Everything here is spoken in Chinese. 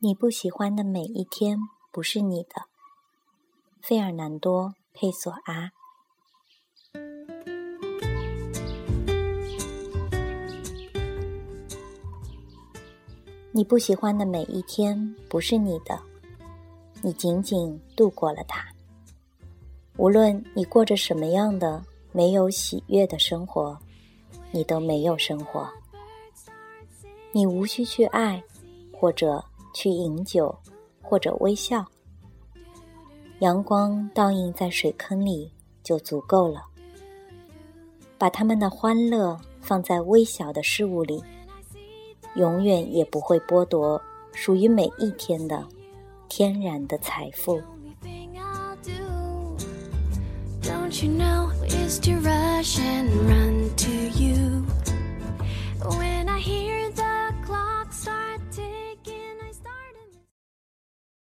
你不喜欢的每一天不是你的。费尔南多·佩索阿。你不喜欢的每一天不是你的，你仅仅度过了它。无论你过着什么样的没有喜悦的生活，你都没有生活。你无需去爱，或者。去饮酒，或者微笑。阳光倒映在水坑里就足够了。把他们的欢乐放在微小的事物里，永远也不会剥夺属于每一天的天然的财富。Don't you know?